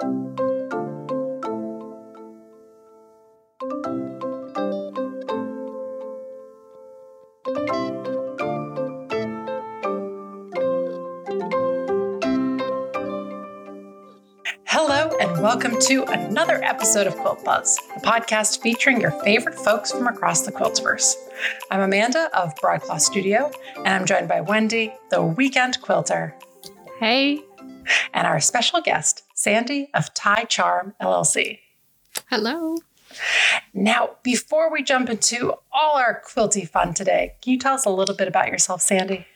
Hello, and welcome to another episode of Quilt Buzz, a podcast featuring your favorite folks from across the quiltverse. I'm Amanda of Broadcloth Studio, and I'm joined by Wendy, the weekend quilter. Hey. And our special guest, Sandy of Thai Charm LLC. Hello. Now, before we jump into all our quilty fun today, can you tell us a little bit about yourself, Sandy?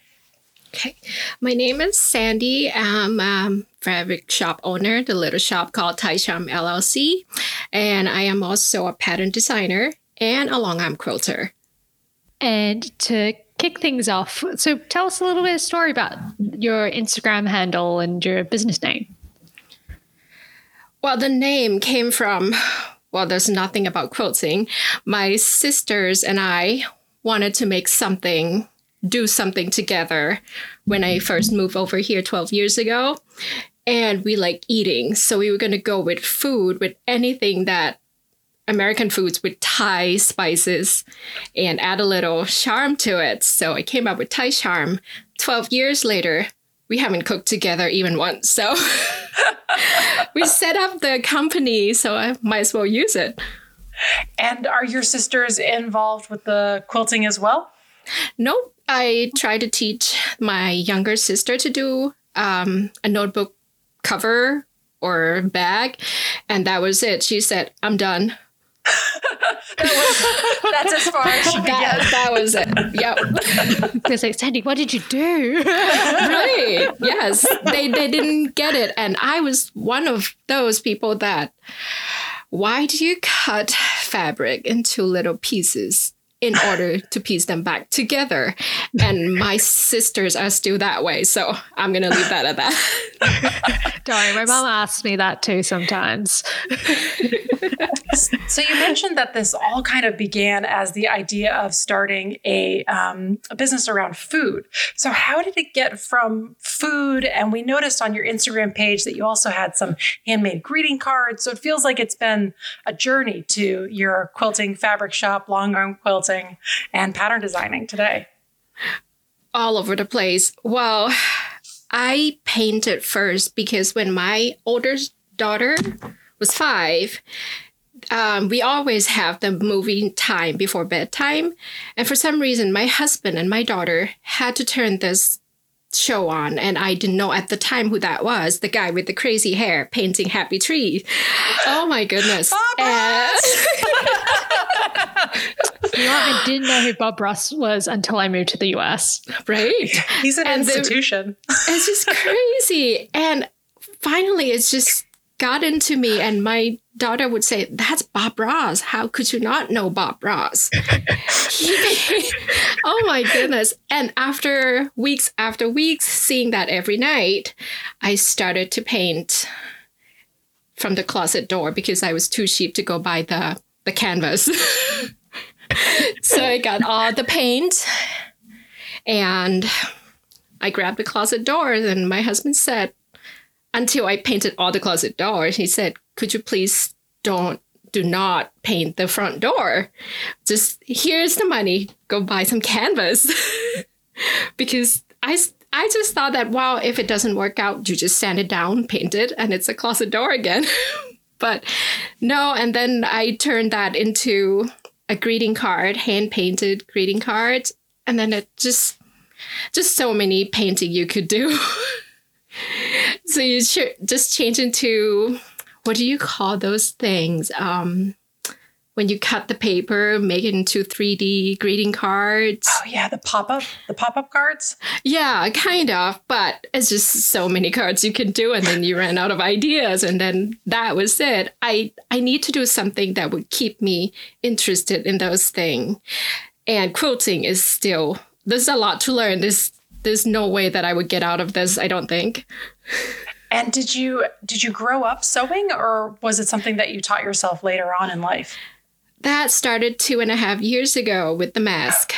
Okay. My name is Sandy. I'm a fabric shop owner, the little shop called Thai Charm LLC. And I am also a pattern designer and a long arm quilter. And to kick things off, so tell us a little bit of story about your Instagram handle and your business name. Well, the name came from, well, there's nothing about quilting. My sisters and I wanted to make something do something together when I first moved over here 12 years ago. And we like eating. So we were going to go with food, with anything that American foods with Thai spices and add a little charm to it. So I came up with Thai Charm. 12 years later, we haven't cooked together even once. So we set up the company, so I might as well use it. And are your sisters involved with the quilting as well? Nope. I tried to teach my younger sister to do um, a notebook cover or bag, and that was it. She said, I'm done. That was, that's as far as she could that, get. that was it. Yep. Because like, Sandy, what did you do? right. Yes. They they didn't get it. And I was one of those people that why do you cut fabric into little pieces? In order to piece them back together. And my sisters are still that way. So I'm going to leave that at that. Don't worry, my mom asks me that too sometimes. so you mentioned that this all kind of began as the idea of starting a, um, a business around food. So how did it get from food? And we noticed on your Instagram page that you also had some handmade greeting cards. So it feels like it's been a journey to your quilting fabric shop, long arm quilting and pattern designing today? All over the place. Well, I painted first because when my oldest daughter was five, um, we always have the movie time before bedtime. And for some reason, my husband and my daughter had to turn this show on and I didn't know at the time who that was the guy with the crazy hair painting happy trees oh my goodness and- you know, I didn't know who Bob Ross was until I moved to the US. Right. He's an And the- institution. it's just crazy. And finally, it's just got into me. And my daughter would say, That's Bob Ross. How could you not know Bob Ross? Oh my goodness. And after weeks after weeks, seeing that every night, I started to paint from the closet door because I was too cheap to go buy the, the canvas. so I got all the paint and I grabbed the closet doors, and my husband said, until I painted all the closet doors, he said, Could you please don't do not paint the front door? Just here's the money, go buy some canvas. because I, I just thought that, wow, if it doesn't work out, you just sand it down, paint it, and it's a closet door again. but no, and then I turned that into a greeting card, hand painted greeting card. And then it just just so many painting you could do. so you should just change into what do you call those things? Um, when you cut the paper, make it into 3D greeting cards. Oh yeah, the pop up, the pop up cards. Yeah, kind of, but it's just so many cards you can do, and then you ran out of ideas, and then that was it. I I need to do something that would keep me interested in those things, and quilting is still there's a lot to learn. There's there's no way that I would get out of this. I don't think. And did you did you grow up sewing, or was it something that you taught yourself later on in life? That started two and a half years ago with the mask.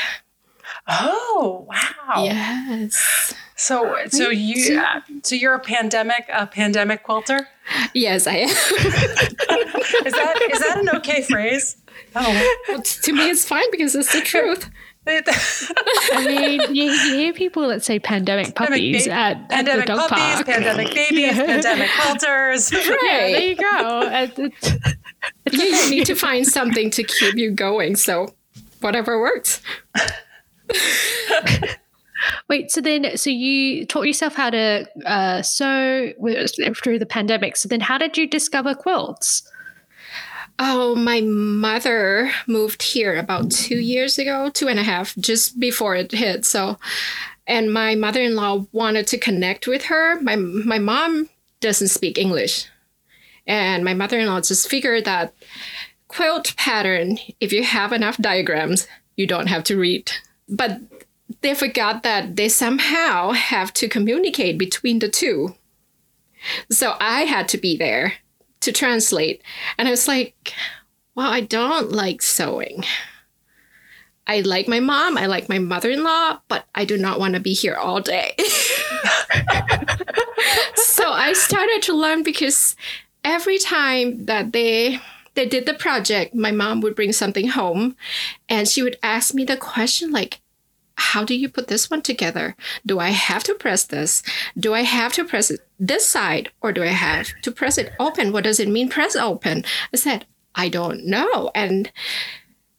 Oh wow! Yes. So, so you, uh, so you're a pandemic, a pandemic quilter. Yes, I am. is that is that an okay phrase? Oh, to me, it's fine because it's the truth. I mean, you, you, hear people that say pandemic puppies pandemic at, pandemic at the dog puppies, park. pandemic babies, pandemic quilters. Right. Yeah, there you go. It's, it's you need to find something to keep you going. So, whatever works. Wait, so then, so you taught yourself how to uh, sew through the pandemic. So then, how did you discover quilts? Oh, my mother moved here about two years ago, two and a half, just before it hit. So, and my mother in law wanted to connect with her. My, my mom doesn't speak English. And my mother in law just figured that quilt pattern, if you have enough diagrams, you don't have to read. But they forgot that they somehow have to communicate between the two. So I had to be there to translate. And I was like, well, I don't like sewing. I like my mom, I like my mother in law, but I do not want to be here all day. so I started to learn because every time that they they did the project, my mom would bring something home and she would ask me the question like, how do you put this one together? Do I have to press this? Do I have to press it this side or do I have to press it open? What does it mean press open? I said, I don't know. And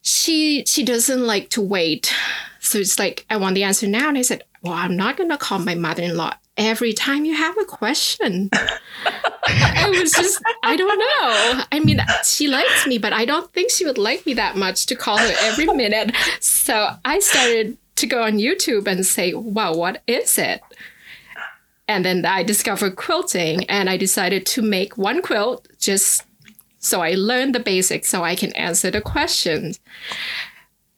she she doesn't like to wait. So it's like I want the answer now. And I said, Well, I'm not gonna call my mother-in-law every time you have a question. I was just, I don't know. I mean, she likes me, but I don't think she would like me that much to call her every minute. So I started to go on YouTube and say, wow, what is it? And then I discovered quilting and I decided to make one quilt just so I learned the basics so I can answer the questions.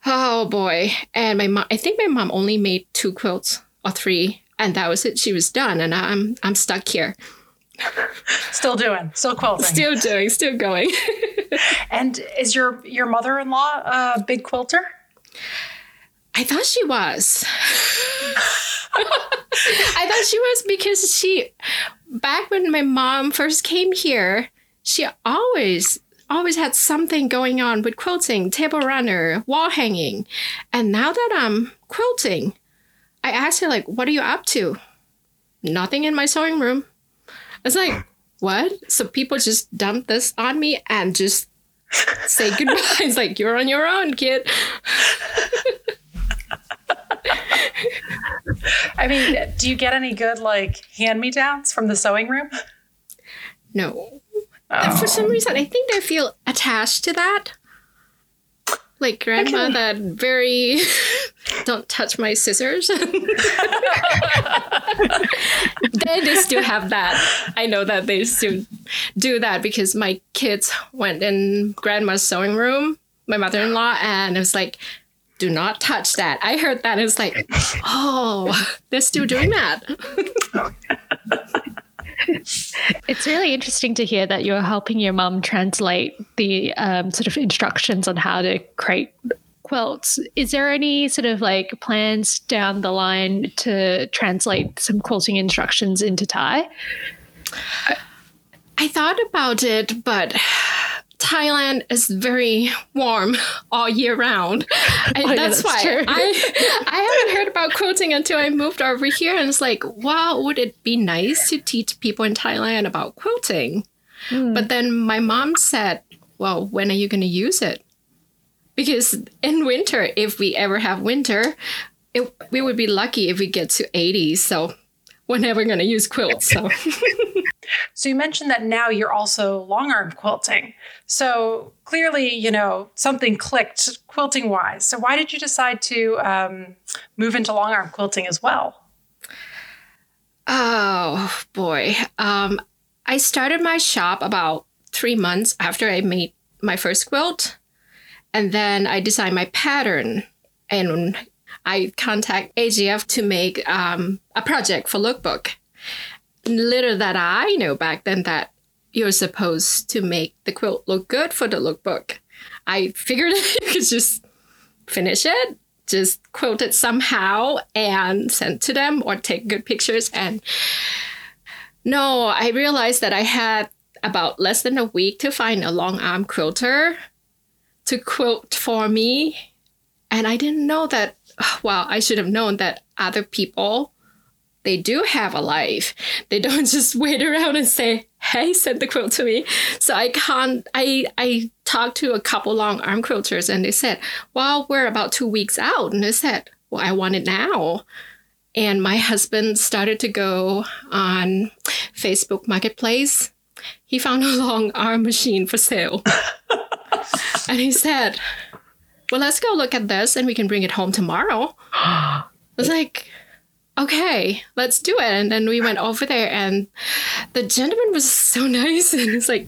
Oh boy. And my mom, I think my mom only made two quilts or three and that was it. She was done and I'm I'm stuck here. Still doing, still quilting. Still doing, still going. and is your your mother-in-law a big quilter? I thought she was. I thought she was because she, back when my mom first came here, she always, always had something going on with quilting, table runner, wall hanging. And now that I'm quilting, I asked her, like, what are you up to? Nothing in my sewing room. It's like, what? So people just dump this on me and just say goodbye. It's like, you're on your own, kid. I mean, do you get any good like hand me downs from the sewing room? No. Oh. For some reason, I think I feel attached to that. Like grandma, that very don't touch my scissors. then they still have that. I know that they still do that because my kids went in grandma's sewing room, my mother in law, and it was like, do not touch that. I heard that. It's like, oh, they're still doing that. it's really interesting to hear that you're helping your mum translate the um, sort of instructions on how to create quilts. Is there any sort of like plans down the line to translate some quilting instructions into Thai? I, I thought about it, but Thailand is very warm all year round. And oh, that's, yeah, that's, why I, I haven't heard about quilting until I moved over here. And it's like, wow, would it be nice to teach people in Thailand about quilting? Mm. But then my mom said, well, when are you going to use it? Because in winter, if we ever have winter, it, we would be lucky if we get to 80. So we're never going to use quilts. So. so you mentioned that now you're also long arm quilting. So clearly, you know, something clicked quilting wise. So why did you decide to um, move into long arm quilting as well? Oh boy. Um, I started my shop about three months after I made my first quilt. And then I designed my pattern and I contact AGF to make um, a project for lookbook. Little that I know back then that you're supposed to make the quilt look good for the lookbook. I figured you could just finish it, just quilt it somehow and send to them or take good pictures. And no, I realized that I had about less than a week to find a long arm quilter to quilt for me. And I didn't know that, well, I should have known that other people, they do have a life. They don't just wait around and say, hey, send the quilt to me. So I can't, I, I talked to a couple long arm quilters and they said, well, we're about two weeks out. And I said, well, I want it now. And my husband started to go on Facebook Marketplace. He found a long arm machine for sale. and he said, Well, let's go look at this and we can bring it home tomorrow. I was like, Okay, let's do it. And then we went over there and the gentleman was so nice. And he's like,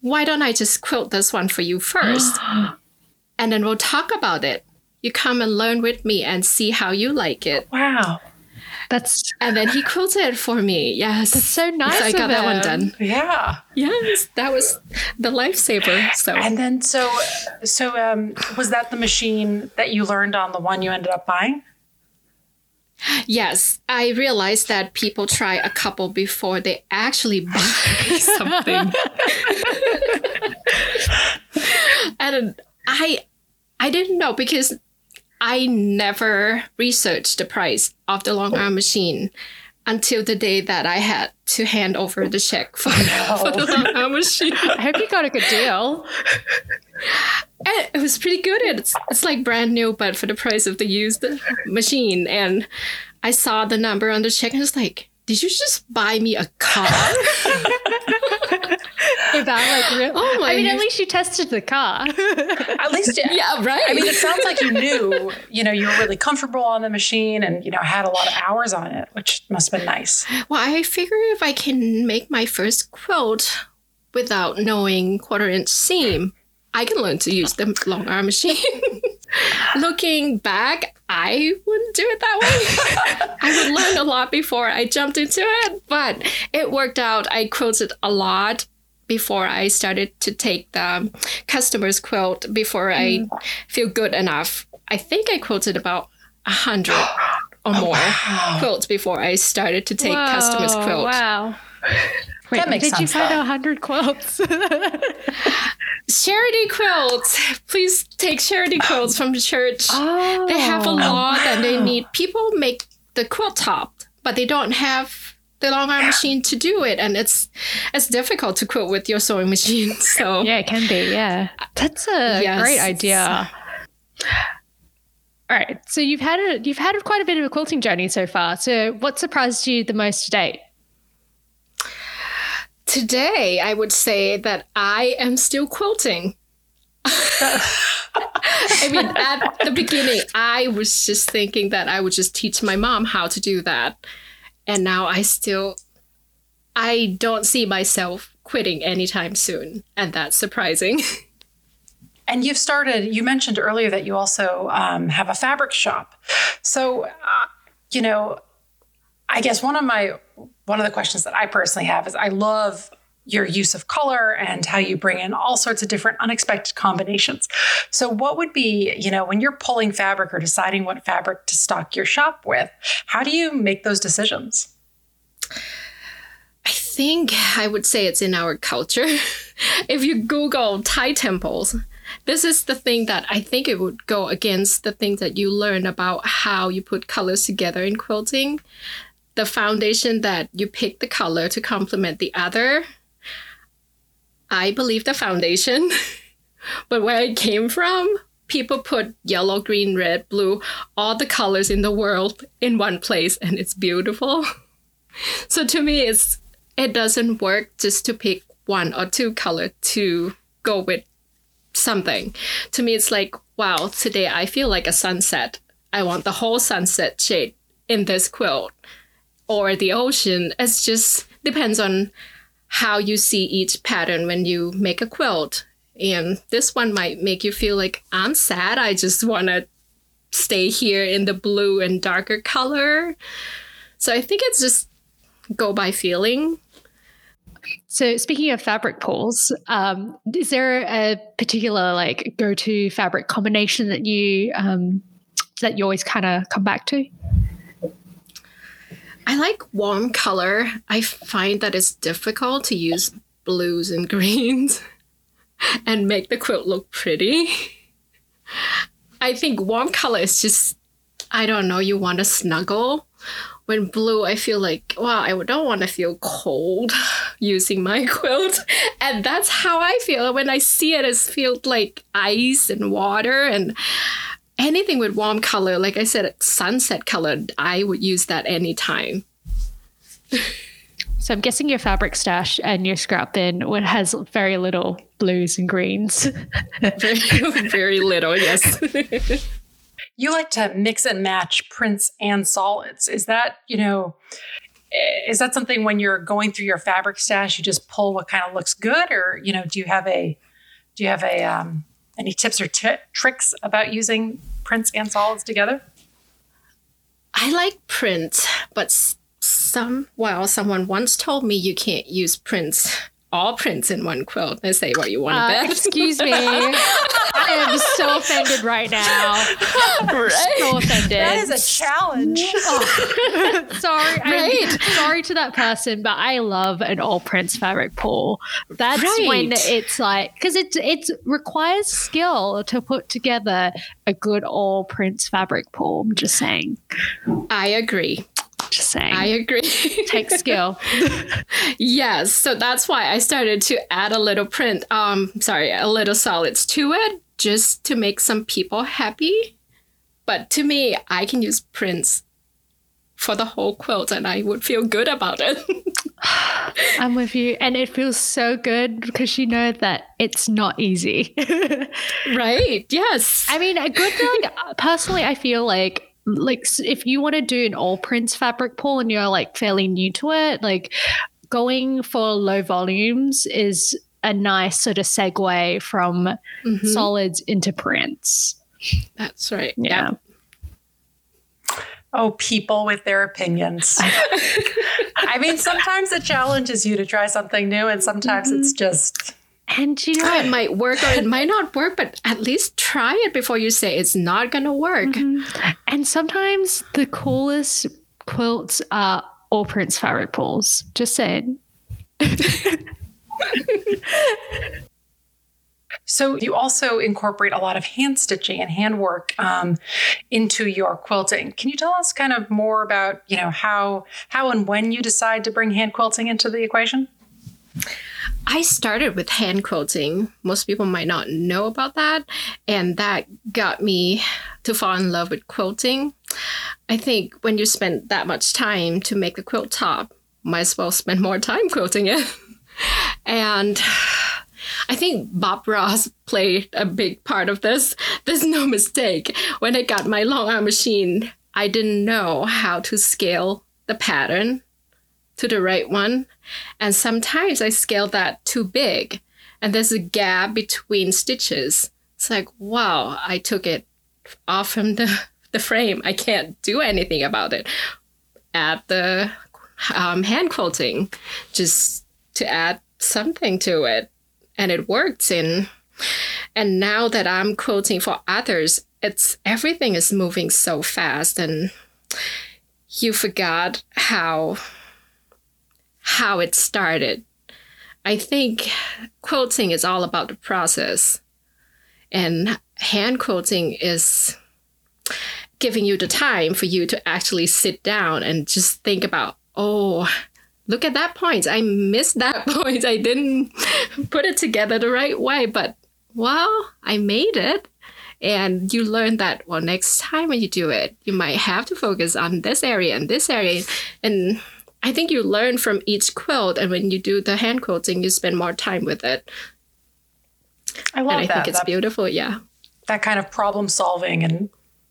Why don't I just quilt this one for you first? and then we'll talk about it you come and learn with me and see how you like it. Wow. That's and then he quilted it for me. Yes, that's so nice. So I got that one done. Yeah. Yes, that was the lifesaver. So and then so so um, was that the machine that you learned on the one you ended up buying? Yes, I realized that people try a couple before they actually buy something. and I I didn't know because I never researched the price of the long arm machine until the day that I had to hand over the check for, no. for the machine. I hope you got a good deal. And it was pretty good. It's it's like brand new, but for the price of the used machine. And I saw the number on the check and I was like, did you just buy me a car? Without like, real- oh my! I mean, at least you tested the car. at least, yeah. yeah, right. I mean, it sounds like you knew, you know, you were really comfortable on the machine, and you know, had a lot of hours on it, which must have been nice. Well, I figure if I can make my first quilt without knowing quarter inch seam, I can learn to use the long arm machine. Looking back, I wouldn't do it that way. I would learn a lot before I jumped into it, but it worked out. I quilted a lot before I started to take the customer's quilt before I mm. feel good enough. I think I quilted about a hundred or more wow. quilts before I started to take Whoa, customers' quilt. Wow. Wait, that makes did sense, you find a hundred quilts? charity quilts. Please take charity quilts from the church. Oh. They have a lot oh, and they need people make the quilt top, but they don't have the long arm machine to do it and it's it's difficult to quilt with your sewing machine. So Yeah, it can be, yeah. That's a yes. great idea. All right. So you've had a you've had quite a bit of a quilting journey so far. So what surprised you the most to date? Today, I would say that I am still quilting. I mean, at the beginning, I was just thinking that I would just teach my mom how to do that. And now I still, I don't see myself quitting anytime soon. And that's surprising. And you've started, you mentioned earlier that you also um, have a fabric shop. So, uh, you know, I guess one of my one of the questions that I personally have is I love your use of color and how you bring in all sorts of different unexpected combinations. So what would be, you know, when you're pulling fabric or deciding what fabric to stock your shop with, how do you make those decisions? I think I would say it's in our culture. if you Google Thai temples, this is the thing that I think it would go against the things that you learn about how you put colors together in quilting the foundation that you pick the color to complement the other. I believe the foundation, but where it came from, people put yellow, green, red, blue, all the colors in the world in one place, and it's beautiful. so to me, it's it doesn't work just to pick one or two color to go with something. To me, it's like, wow, today I feel like a sunset. I want the whole sunset shade in this quilt or the ocean. It just depends on how you see each pattern when you make a quilt. And this one might make you feel like I'm sad. I just want to stay here in the blue and darker color. So I think it's just go by feeling. So speaking of fabric pulls, um, is there a particular like go-to fabric combination that you um, that you always kind of come back to? I like warm color. I find that it's difficult to use blues and greens and make the quilt look pretty. I think warm color is just, I don't know, you want to snuggle. When blue, I feel like, wow, I don't want to feel cold using my quilt. And that's how I feel. When I see it, it feels like ice and water and anything with warm color. Like I said, sunset color, I would use that anytime. So I'm guessing your fabric stash and your scrap bin would has very little blues and greens. very, very little, yes. you like to mix and match prints and solids. Is that, you know, is that something when you're going through your fabric stash, you just pull what kind of looks good? Or, you know, do you have a, do you have a, um, any tips or t- tricks about using prints and solids together? I like prints, but some well someone once told me you can't use prints all prints in one quilt. I say what you want to uh, bet. Excuse me. I am so offended right now. Right? So offended. That is a challenge. Oh. sorry. Right. I'm sorry to that person, but I love an all prints fabric pull. That's right. when it's like because it it requires skill to put together a good all prints fabric pull. I'm just saying. I agree. Just saying. I agree. Take skill. yes. So that's why I started to add a little print, um, sorry, a little solids to it just to make some people happy. But to me, I can use prints for the whole quilt and I would feel good about it. I'm with you. And it feels so good because you know that it's not easy. right. Yes. I mean, a good thing, personally, I feel like like if you want to do an all prints fabric pull and you're like fairly new to it, like going for low volumes is a nice sort of segue from mm-hmm. solids into prints. That's right. Yeah. Oh, people with their opinions. I mean, sometimes it challenges you to try something new, and sometimes mm-hmm. it's just and you know, it might work or it might not work, but at least try it before you say it's not going to work. Mm-hmm. And sometimes the coolest quilts are all prints fabric pulls. Just saying. So you also incorporate a lot of hand stitching and handwork um, into your quilting. Can you tell us kind of more about you know how how and when you decide to bring hand quilting into the equation? I started with hand quilting. Most people might not know about that. And that got me to fall in love with quilting. I think when you spend that much time to make a quilt top, might as well spend more time quilting it. and I think Bob Ross played a big part of this. There's no mistake. When I got my long arm machine, I didn't know how to scale the pattern to the right one. And sometimes I scale that too big and there's a gap between stitches. It's like, wow, I took it off from the, the frame. I can't do anything about it. Add the um, hand quilting just to add something to it. And it worked. And, and now that I'm quilting for others, it's everything is moving so fast and you forgot how how it started. I think quilting is all about the process, and hand quilting is giving you the time for you to actually sit down and just think about, oh, look at that point. I missed that point. I didn't put it together the right way, but well, I made it. And you learn that, well, next time when you do it, you might have to focus on this area and this area. And I think you learn from each quilt, and when you do the hand quilting, you spend more time with it. I love and I that. think it's that, beautiful. Yeah, that kind of problem solving and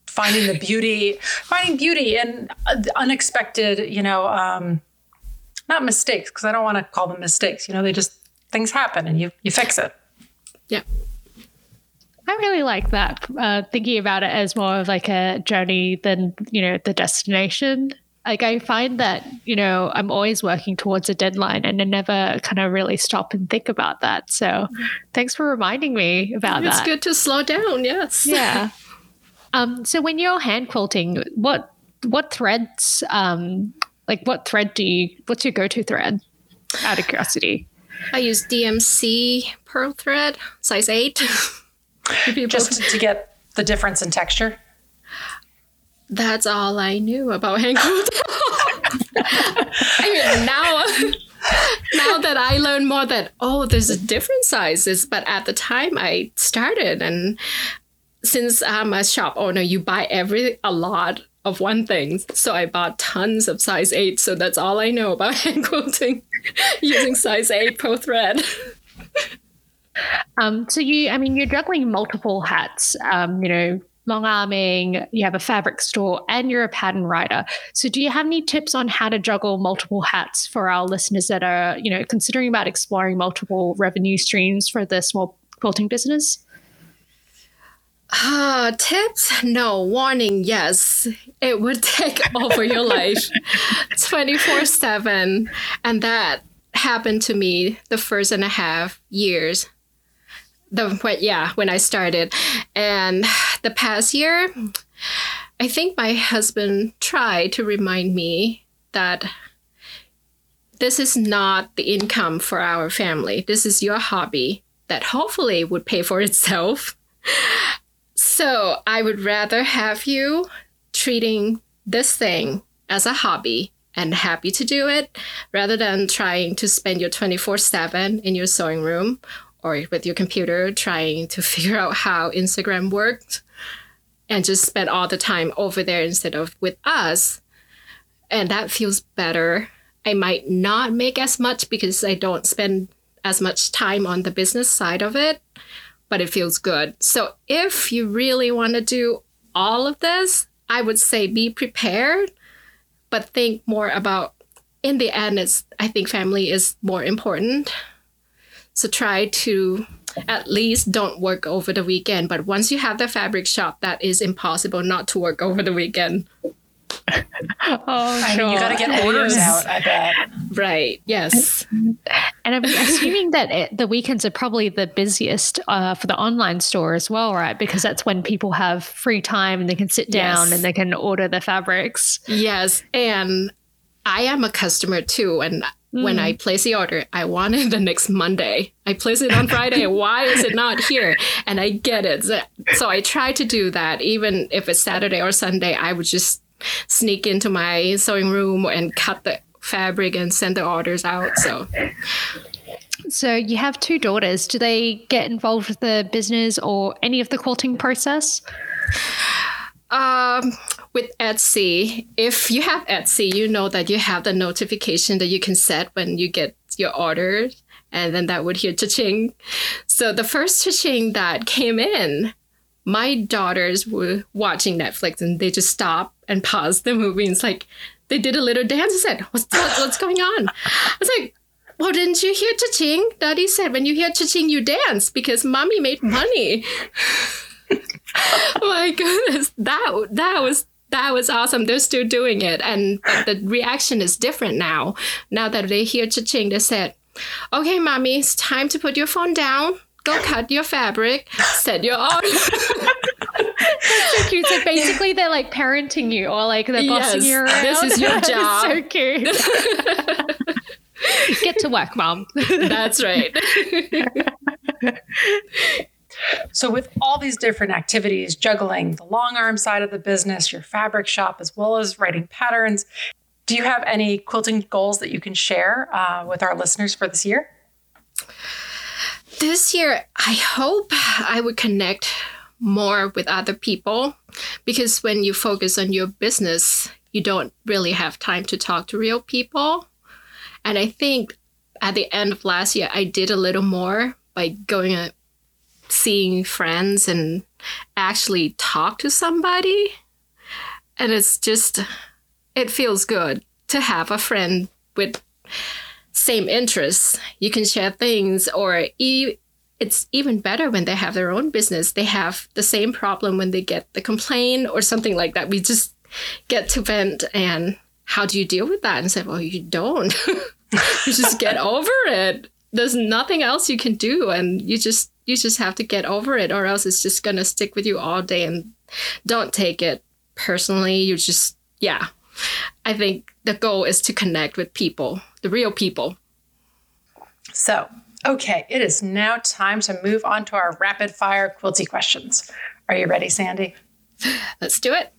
finding the beauty, finding beauty in unexpected, you know, um, not mistakes because I don't want to call them mistakes. You know, they just things happen and you you fix it. Yeah. I really like that. Uh, thinking about it as more of like a journey than you know the destination like I find that you know I'm always working towards a deadline and I never kind of really stop and think about that. So thanks for reminding me about it's that. It's good to slow down. Yes. Yeah. Um, so when you're hand quilting, what what threads um, like what thread do you what's your go-to thread out of curiosity I use DMC pearl thread, size eight. Just to get the difference in texture. That's all I knew about hand quilting. I mean, now, now that I learn more that oh, there's a different sizes, but at the time I started, and since I'm a shop owner, you buy every a lot of one thing. So I bought tons of size 8. So that's all I know about hand quilting using size 8 pearl thread. Um, so you, I mean, you're juggling multiple hats. Um, you know, long arming, you have a fabric store, and you're a pattern writer. So, do you have any tips on how to juggle multiple hats for our listeners that are, you know, considering about exploring multiple revenue streams for the small quilting business? Uh, tips? No. Warning, yes. It would take over your life 24 7. And that happened to me the first and a half years. The yeah, when I started. And the past year, I think my husband tried to remind me that this is not the income for our family. This is your hobby that hopefully would pay for itself. So I would rather have you treating this thing as a hobby and happy to do it rather than trying to spend your 24 7 in your sewing room or with your computer trying to figure out how Instagram worked and just spend all the time over there instead of with us. And that feels better. I might not make as much because I don't spend as much time on the business side of it but it feels good. So if you really want to do all of this, I would say be prepared, but think more about in the end it's I think family is more important. So try to at least don't work over the weekend. But once you have the fabric shop, that is impossible not to work over the weekend. oh, I mean, you got to get orders out. I bet. Right. Yes. And I'm assuming that it, the weekends are probably the busiest uh, for the online store as well, right? Because that's when people have free time and they can sit down yes. and they can order the fabrics. Yes, and I am a customer too, and Mm. When I mm. place the order, I want it the next Monday. I place it on Friday. Why is it not here? And I get it. So I try to do that. Even if it's Saturday or Sunday, I would just sneak into my sewing room and cut the fabric and send the orders out. So so you have two daughters. Do they get involved with the business or any of the quilting process? Um, with Etsy, if you have Etsy, you know that you have the notification that you can set when you get your order, and then that would hear cha-ching. So the first cha-ching that came in, my daughters were watching Netflix and they just stopped and paused the movie. And it's like they did a little dance and said, "What's what's going on?" I was like, "Well, didn't you hear cha-ching?" Daddy said, "When you hear cha-ching, you dance because mommy made money." my goodness, that that was that was awesome. They're still doing it, and the reaction is different now. Now that they hear cha-ching, they said, "Okay, mommy, it's time to put your phone down. Go cut your fabric. Set your order." That's so cute. So basically, they're like parenting you, or like they're bossing yes, you around. This is your job. so cute. Get to work, mom. That's right. So, with all these different activities, juggling the long arm side of the business, your fabric shop, as well as writing patterns, do you have any quilting goals that you can share uh, with our listeners for this year? This year, I hope I would connect more with other people because when you focus on your business, you don't really have time to talk to real people. And I think at the end of last year, I did a little more by going seeing friends and actually talk to somebody. And it's just, it feels good to have a friend with same interests. You can share things, or e- it's even better when they have their own business. They have the same problem when they get the complaint or something like that. We just get to vent and how do you deal with that? And say, well, you don't. you just get over it. There's nothing else you can do, and you just you just have to get over it or else it's just going to stick with you all day and don't take it personally. You just, yeah. I think the goal is to connect with people, the real people. So, okay, it is now time to move on to our rapid fire quilty questions. Are you ready, Sandy? Let's do it.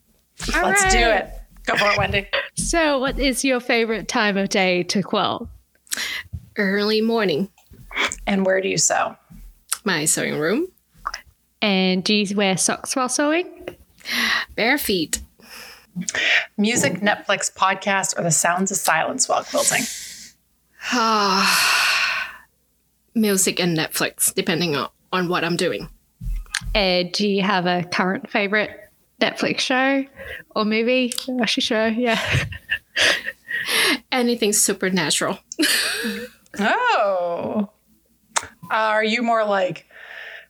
All Let's right. do it. Go for it, Wendy. So, what is your favorite time of day to quilt? Early morning. And where do you sew? My sewing room. And do you wear socks while sewing? Bare feet. Music, Netflix, podcast, or the sounds of silence while quilting? Music and Netflix, depending on, on what I'm doing. Uh, do you have a current favorite Netflix show or movie? Actually, show, yeah. Anything supernatural. oh. Uh, are you more like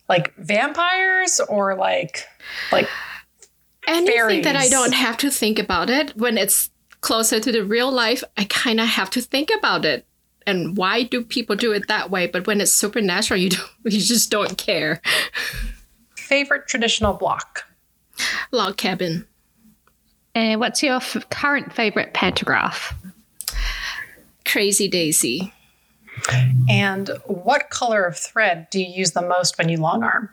like vampires or like like anything fairies? that I don't have to think about it when it's closer to the real life, I kind of have to think about it. And why do people do it that way? But when it's supernatural, you don't, you just don't care. Favorite traditional block? Log cabin. And what's your f- current favorite pantograph? Crazy Daisy. And what color of thread do you use the most when you long arm?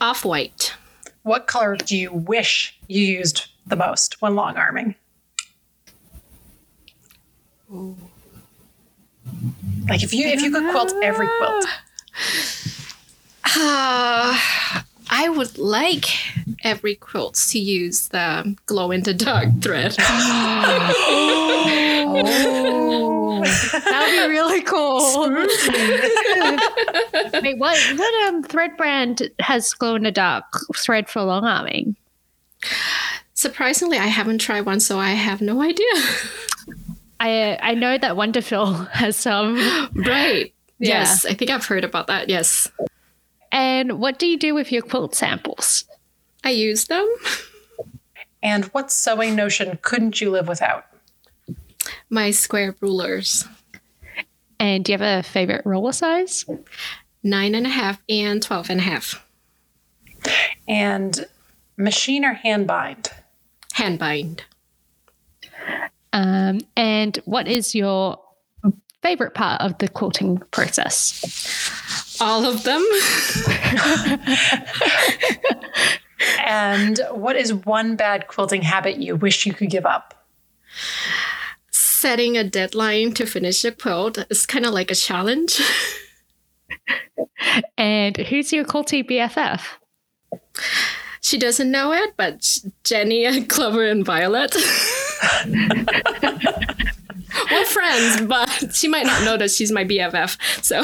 Off white. What color do you wish you used the most when long arming? Like if you if you could quilt every quilt. Uh, I would like every quilt to use the glow in the dark thread. oh, that'd be really cool. Wait, what what um thread brand has glow in the dark thread for long arming? Surprisingly, I haven't tried one, so I have no idea. I I know that Wonderfil has some. Right. Yeah. Yes, I think I've heard about that. Yes. And what do you do with your quilt samples? I use them. And what sewing notion couldn't you live without? My square rulers. And do you have a favorite ruler size? Nine and a half and twelve and a half. And machine or hand bind? Hand bind. Um, and what is your favorite part of the quilting process? All of them. and what is one bad quilting habit you wish you could give up? Setting a deadline to finish a quilt is kind of like a challenge. and who's your quilty BFF? She doesn't know it, but Jenny and Clover and Violet. We're friends, but she might not know that she's my BFF. So,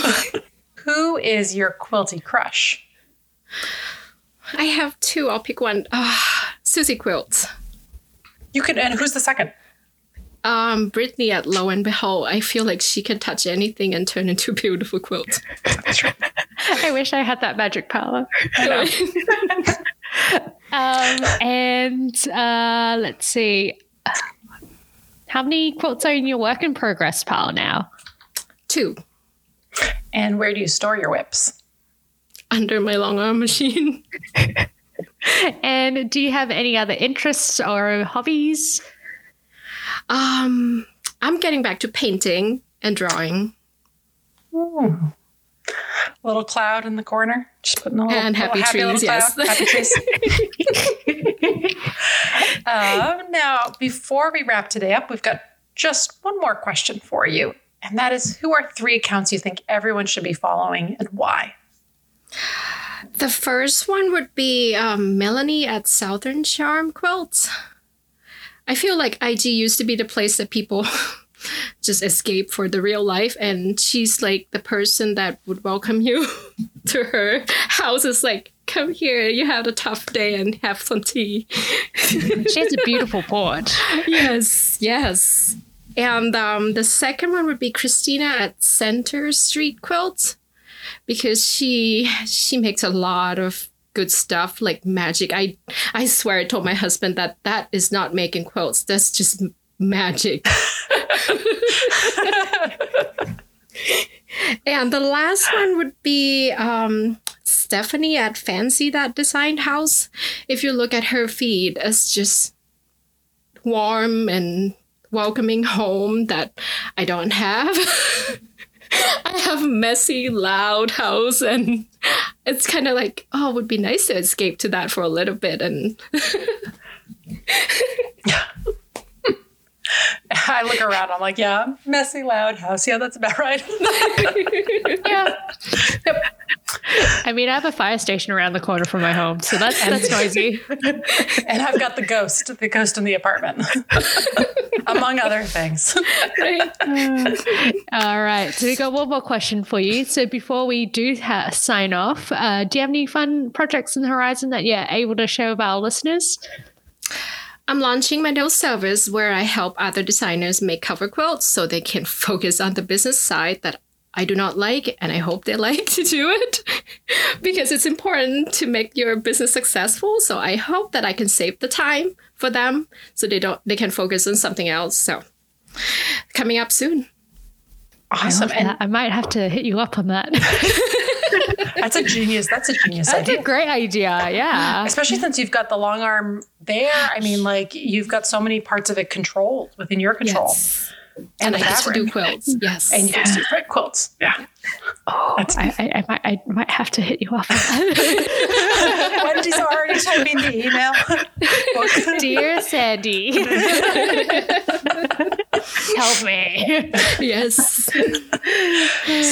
who is your quilty crush? I have two. I'll pick one. Uh, Susie Quilts. You can, and who's the second? Um, Brittany at Lo and Behold. I feel like she can touch anything and turn into a beautiful quilt. I wish I had that magic power. um, and uh, let's see. How many quilts are in your work in progress pile now? Two. And where do you store your WIPs? Under my long arm machine. and do you have any other interests or hobbies? Um, I'm getting back to painting and drawing. Ooh. Little cloud in the corner, just putting a little, and happy little trees. yes, happy trees. um, now, before we wrap today up, we've got just one more question for you, and that is: Who are three accounts you think everyone should be following, and why? The first one would be um, Melanie at Southern Charm Quilts. I feel like IG used to be the place that people just escape for the real life, and she's like the person that would welcome you to her house. Is like, come here, you had a tough day, and have some tea. she has a beautiful porch. Yes, yes. And um, the second one would be Christina at Center Street Quilts because she she makes a lot of good stuff like magic. I I swear I told my husband that that is not making quilts. That's just magic. and the last one would be um, Stephanie at Fancy That Design House. If you look at her feed, it's just warm and welcoming home that I don't have. I have messy, loud house, and it's kind of like, oh, it would be nice to escape to that for a little bit. And I look around, I'm like, yeah, messy, loud house. Yeah, that's about right. yeah. Yep. I mean, I have a fire station around the corner from my home, so that's that's noisy. and I've got the ghost, the ghost in the apartment, among other things. Right. Uh, all right. So we got one more question for you. So before we do ha- sign off, uh, do you have any fun projects in the horizon that you're able to share with our listeners? I'm launching my new service where I help other designers make cover quilts so they can focus on the business side that I do not like, and I hope they like to do it because it's important to make your business successful. So I hope that I can save the time for them so they don't they can focus on something else. So coming up soon. Awesome. I, and I might have to hit you up on that. That's a genius. That's a genius that's idea. a great idea. Yeah. Especially since you've got the long arm there. I mean, like you've got so many parts of it controlled within your control. Yes and, I get to do quilts. Yes, and you get to do quilts. Yeah. Oh, I, I, I, might, I might have to hit you off. Wendy's already typing the email. Dear Sandy, help me. Yes.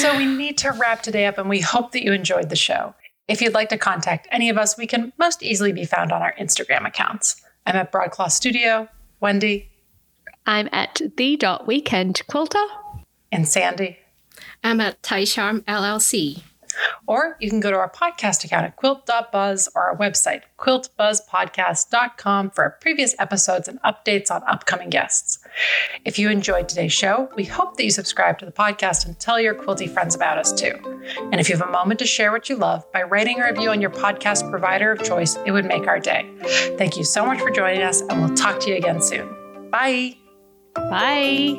So we need to wrap today up, and we hope that you enjoyed the show. If you'd like to contact any of us, we can most easily be found on our Instagram accounts. I'm at Broadcloth Studio. Wendy, I'm at the dot weekend quilter. And Sandy. I'm at Thai Charm LLC. Or you can go to our podcast account at quilt.buzz or our website, quiltbuzzpodcast.com, for our previous episodes and updates on upcoming guests. If you enjoyed today's show, we hope that you subscribe to the podcast and tell your quilty friends about us too. And if you have a moment to share what you love by writing a review on your podcast provider of choice, it would make our day. Thank you so much for joining us, and we'll talk to you again soon. Bye. Bye.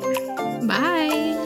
Bye.